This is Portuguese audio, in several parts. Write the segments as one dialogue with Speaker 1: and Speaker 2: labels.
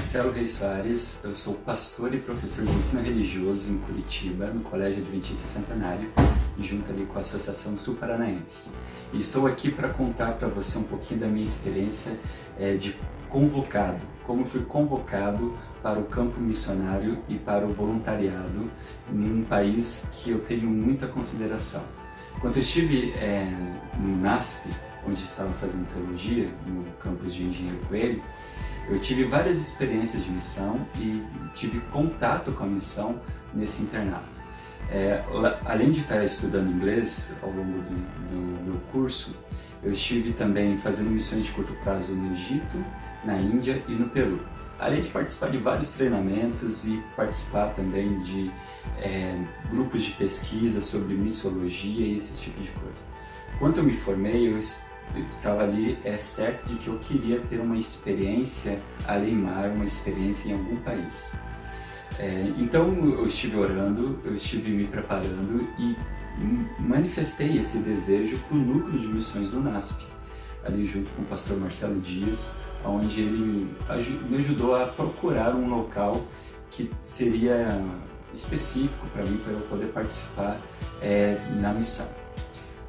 Speaker 1: Marcelo Reis Soares, eu sou pastor e professor de ensino religioso em Curitiba, no Colégio Adventista Centenário, junto ali com a Associação Sul Paranaense. E estou aqui para contar para você um pouquinho da minha experiência é, de convocado, como fui convocado para o campo missionário e para o voluntariado em um país que eu tenho muita consideração. Quando eu estive é, no NASP, onde estava fazendo teologia, no campus de Engenheiro Coelho, eu tive várias experiências de missão e tive contato com a missão nesse internato. É, além de estar estudando inglês ao longo do, do meu curso, eu estive também fazendo missões de curto prazo no Egito, na Índia e no Peru. Além de participar de vários treinamentos e participar também de é, grupos de pesquisa sobre missiologia e esse tipo de coisa. Quando eu me formei, eu eu estava ali é certo de que eu queria ter uma experiência além mar, uma experiência em algum país. É, então eu estive orando, eu estive me preparando e manifestei esse desejo para o núcleo de missões do NASP, ali junto com o pastor Marcelo Dias, onde ele me ajudou a procurar um local que seria específico para mim, para eu poder participar é, na missão.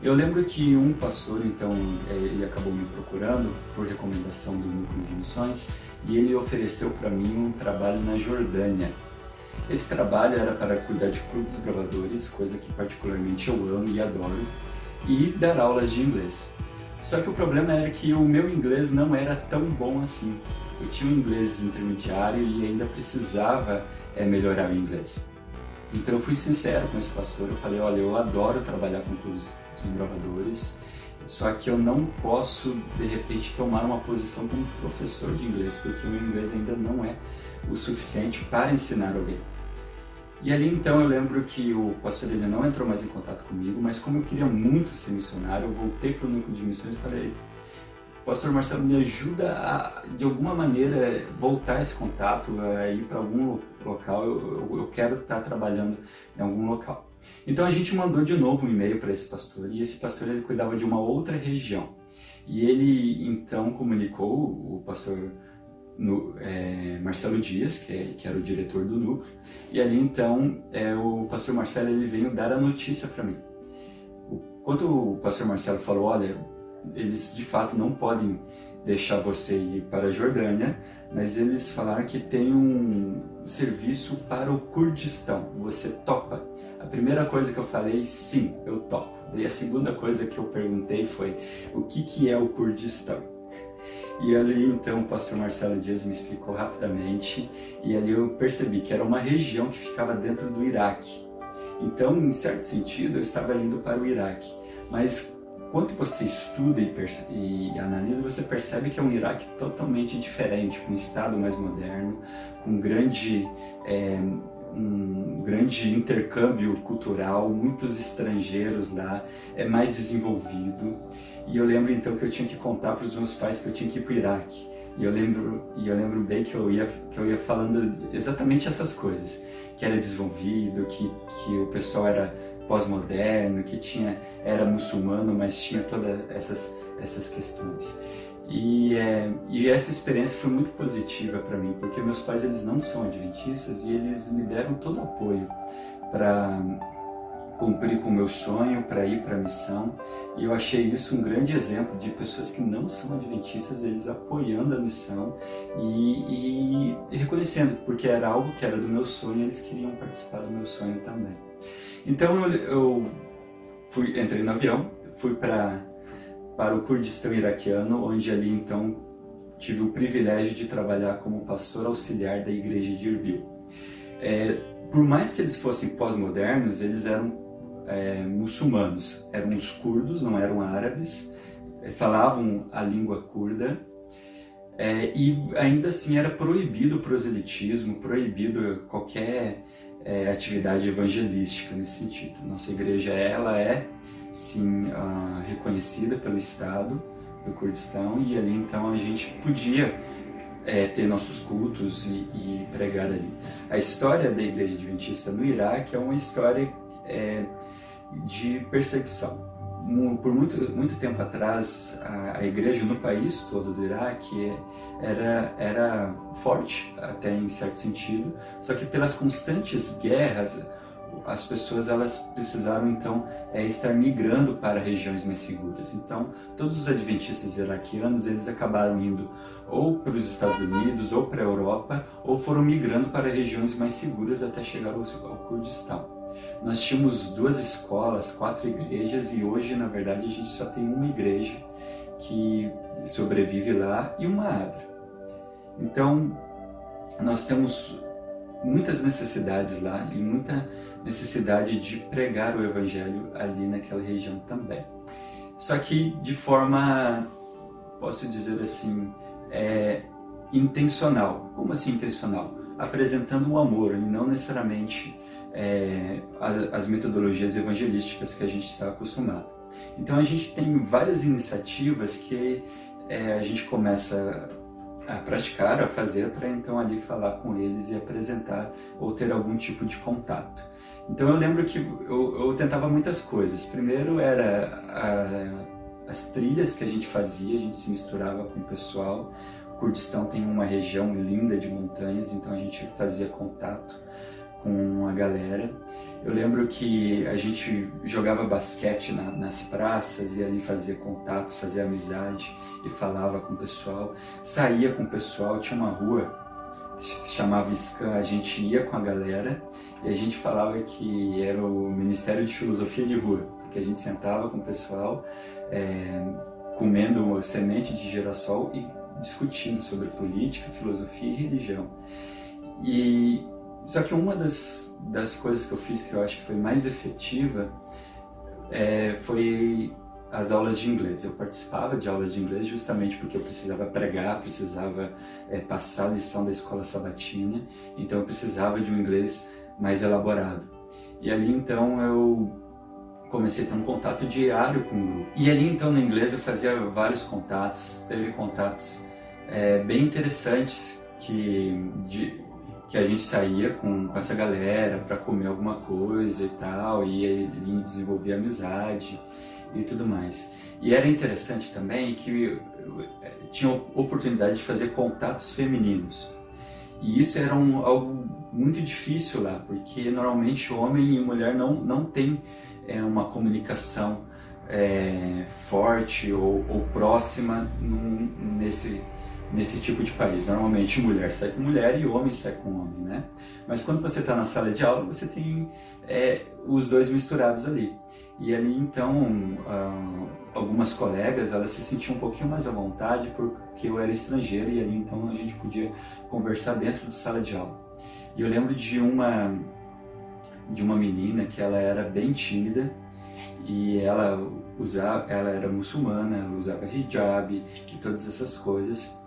Speaker 1: Eu lembro que um pastor, então, é, ele acabou me procurando por recomendação do núcleo de missões e ele ofereceu para mim um trabalho na Jordânia. Esse trabalho era para cuidar de clubes gravadores, coisa que particularmente eu amo e adoro, e dar aulas de inglês. Só que o problema era que o meu inglês não era tão bom assim. Eu tinha um inglês intermediário e ainda precisava é, melhorar o inglês. Então eu fui sincero com esse pastor, eu falei, olha, eu adoro trabalhar com clubes dos gravadores, só que eu não posso, de repente, tomar uma posição como professor de inglês, porque o meu inglês ainda não é o suficiente para ensinar alguém. E ali então eu lembro que o pastor ele não entrou mais em contato comigo, mas como eu queria muito ser missionário, eu voltei para o núcleo de missões e falei, pastor Marcelo, me ajuda a, de alguma maneira, voltar esse contato, a ir para algum local, eu, eu, eu quero estar trabalhando em algum local. Então a gente mandou de novo um e-mail para esse pastor e esse pastor ele cuidava de uma outra região. E ele então comunicou o pastor no, é, Marcelo Dias, que, é, que, era o diretor do núcleo, e ali então é, o pastor Marcelo ele veio dar a notícia para mim. quando o pastor Marcelo falou, olha, eles de fato não podem deixar você ir para a Jordânia, mas eles falaram que tem um serviço para o Kurdistão. Você topa? A primeira coisa que eu falei, sim, eu topo. E a segunda coisa que eu perguntei foi, o que, que é o Kurdistão? E ali então o pastor Marcelo Dias me explicou rapidamente e ali eu percebi que era uma região que ficava dentro do Iraque. Então, em certo sentido, eu estava indo para o Iraque. Mas quando você estuda e, e, analisa, você percebe que é um Iraque totalmente diferente, com um Estado mais moderno, com grande, é, um grande intercâmbio cultural, muitos estrangeiros lá, é mais desenvolvido. E eu lembro então que eu tinha que contar para os meus pais que eu tinha que ir para o Iraque. E eu lembro, e eu lembro bem que eu ia, que eu ia falando exatamente essas coisas, que era desenvolvido, que, que o pessoal era pós-moderno, que tinha era muçulmano, mas tinha todas essas essas questões. E, é, e essa experiência foi muito positiva para mim, porque meus pais eles não são adventistas e eles me deram todo o apoio para cumprir com o meu sonho, para ir para a missão. E eu achei isso um grande exemplo de pessoas que não são adventistas, eles apoiando a missão e, e, e reconhecendo, porque era algo que era do meu sonho, eles queriam participar do meu sonho também. Então eu, eu fui, entrei no avião, fui para para o Kurdistão iraquiano, onde ali então tive o privilégio de trabalhar como pastor auxiliar da igreja de Erbil. É, por mais que eles fossem pós-modernos, eles eram é, muçulmanos, eram os curdos, não eram árabes, é, falavam a língua curda é, e ainda assim era proibido o proselitismo, proibido qualquer é, atividade evangelística nesse sentido. Nossa igreja ela é sim uh, reconhecida pelo Estado do Kurdistão e ali então a gente podia é, ter nossos cultos e, e, pregar ali. A história da igreja adventista no Iraque é uma história de perseguição. por muito, muito tempo atrás, a, a, igreja no país todo do Iraque era, era forte, até em certo sentido, só que pelas constantes guerras, as pessoas elas precisaram então é, estar migrando para regiões mais seguras. Então, todos os adventistas iraquianos eles acabaram indo ou para os Estados Unidos ou para a Europa, ou foram migrando para regiões mais seguras até chegar ao, ao Kurdistão. Nós tínhamos duas escolas, quatro igrejas e hoje, na verdade, a gente só tem uma igreja que sobrevive lá e uma adra. Então, nós temos muitas necessidades lá e muita necessidade de pregar o evangelho ali naquela região também. Só que de forma, posso dizer assim, é, intencional. Como assim intencional? Apresentando o amor e não necessariamente é, as, metodologias evangelísticas que a gente está acostumado. Então a gente tem várias iniciativas que é, a gente começa a praticar, a fazer, para então ali falar com eles e apresentar ou ter algum tipo de contato. Então eu lembro que eu, eu tentava muitas coisas. Primeiro era a, as trilhas que a gente fazia, a gente se misturava com o pessoal. O Kurdistão tem uma região linda de montanhas, então a gente fazia contato com a galera. Eu lembro que a gente jogava basquete na, nas praças e ali fazia contatos, fazia amizade e falava com o pessoal. Saía com o pessoal, tinha uma rua se chamava Scan, a gente ia com a galera e a gente falava que era o Ministério de Filosofia de Rua, porque a gente sentava com o pessoal é, comendo semente de girassol e discutindo sobre política, filosofia e religião. E só que uma das, das coisas que eu fiz que eu acho que foi mais efetiva é, foi as aulas de inglês. Eu participava de aulas de inglês justamente porque eu precisava pregar, precisava é, passar a lição da escola sabatina, então eu precisava de um inglês mais elaborado. E ali então eu comecei a ter um contato diário com o grupo. E ali então no inglês eu fazia vários contatos, teve contatos é, bem interessantes que de, que a gente saía com, com essa galera para comer alguma coisa e tal, e ele desenvolvia amizade e tudo mais. E era interessante também que tinha oportunidade de fazer contatos femininos. E isso era um, algo muito difícil lá, porque normalmente homem e mulher não, não tem é, uma comunicação é, forte ou, ou próxima num, nesse nesse tipo de país. Normalmente mulher sai com mulher e homem sai com homem, né? Mas quando você está na sala de aula, você tem é, os dois misturados ali. E ali então uh, algumas colegas elas se sentiam um pouquinho mais à vontade porque eu era estrangeiro e ali então a gente podia conversar dentro de sala de aula. E eu lembro de uma de uma menina que ela era bem tímida e ela usava, ela era muçulmana, usava hijab e todas essas coisas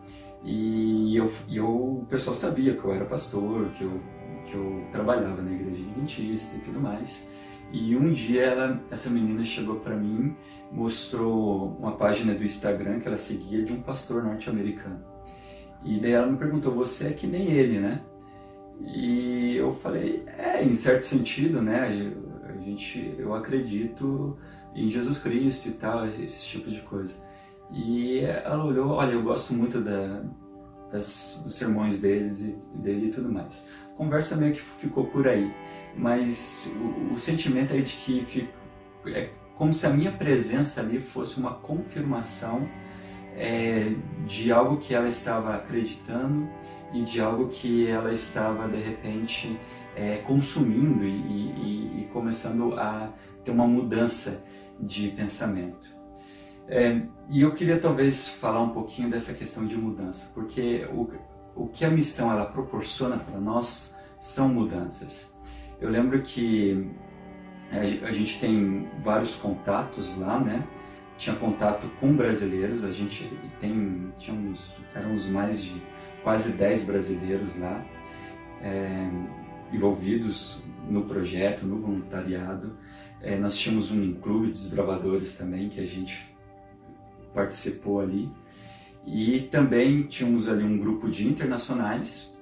Speaker 1: e eu, eu, o pessoal sabia que eu era pastor, que eu, que eu trabalhava na igreja adventista e tudo mais. E um dia ela, essa menina chegou para mim, mostrou uma página do Instagram que ela seguia de um pastor norte-americano. E daí ela me perguntou: "Você é que nem ele, né?" E eu falei: "É, em certo sentido, né? Eu, a gente, eu acredito em Jesus Cristo e tal, esse, esse tipo de coisa." E ela olhou, olha, eu gosto muito da, das, dos sermões deles e dele e tudo mais. A conversa meio que ficou por aí, mas o, o sentimento é de que fico, é como se a minha presença ali fosse uma confirmação é, de algo que ela estava acreditando e de algo que ela estava de repente é, consumindo e, e, e começando a ter uma mudança de pensamento. É, e eu queria talvez falar um pouquinho dessa questão de mudança, porque o, o que a missão ela proporciona para nós são mudanças. Eu lembro que a, a gente tem vários contatos lá, né? Tinha contato com brasileiros, a gente tem, tínhamos, éramos mais de quase 10 brasileiros lá, é, envolvidos no projeto, no voluntariado. É, nós tínhamos um clube de desbravadores também que a gente participou ali. E também tínhamos ali um grupo de internacionais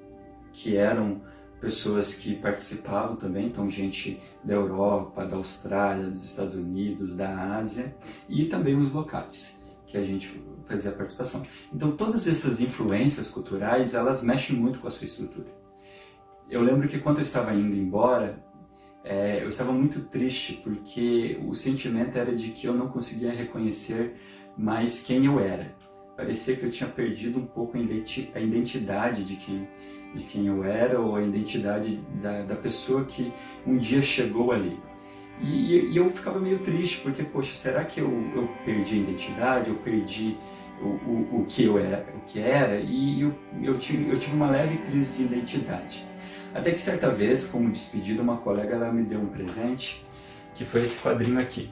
Speaker 1: que eram pessoas que participavam também, então gente da Europa, da Austrália, dos Estados Unidos, da Ásia e também os locais que a gente fazia a participação. Então todas essas influências culturais, elas mexem muito com a sua estrutura. Eu lembro que quando eu estava indo embora, é, eu estava muito triste porque o sentimento era de que eu não conseguia reconhecer mais quem eu era. Parecia que eu tinha perdido um pouco a identidade de quem, de quem eu era ou a identidade da, da pessoa que um dia chegou ali. E, e, eu ficava meio triste porque, poxa, será que eu, eu perdi a identidade? Eu perdi o, o, o, que eu era, o que era? E eu, eu, tive, eu tive uma leve crise de identidade. Até que certa vez, como despedida, uma colega ela me deu um presente, que foi esse quadrinho aqui.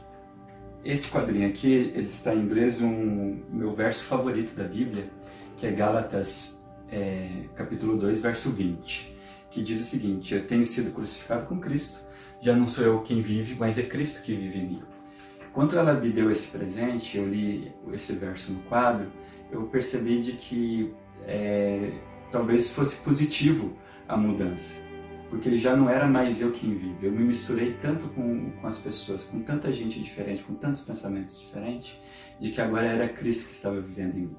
Speaker 1: Esse quadrinho aqui, ele está em inglês um meu verso favorito da Bíblia, que é Gálatas é, capítulo 2, verso 20, que diz o seguinte: Eu tenho sido crucificado com Cristo, já não sou eu quem vive, mas é Cristo que vive em mim. Quando ela me deu esse presente, eu li esse verso no quadro, eu percebi de que é, talvez fosse positivo a mudança. Porque ele já não era mais eu quem vive. Eu me misturei tanto com, com as pessoas, com tanta gente diferente, com tantos pensamentos diferentes, de que agora era Cristo que estava vivendo em mim.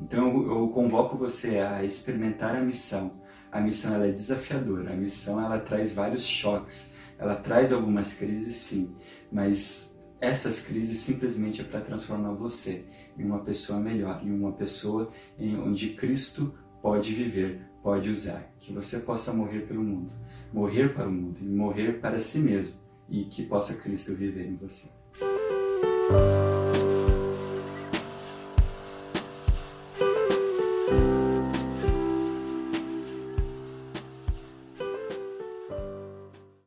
Speaker 1: Então eu convoco você a experimentar a missão. A missão ela é desafiadora, a missão ela traz vários choques, ela traz algumas crises sim, mas essas crises simplesmente é para transformar você em uma pessoa melhor, em uma pessoa em onde Cristo pode viver, pode usar, que você possa morrer pelo mundo, morrer para o mundo e morrer para si mesmo e que possa Cristo viver em você.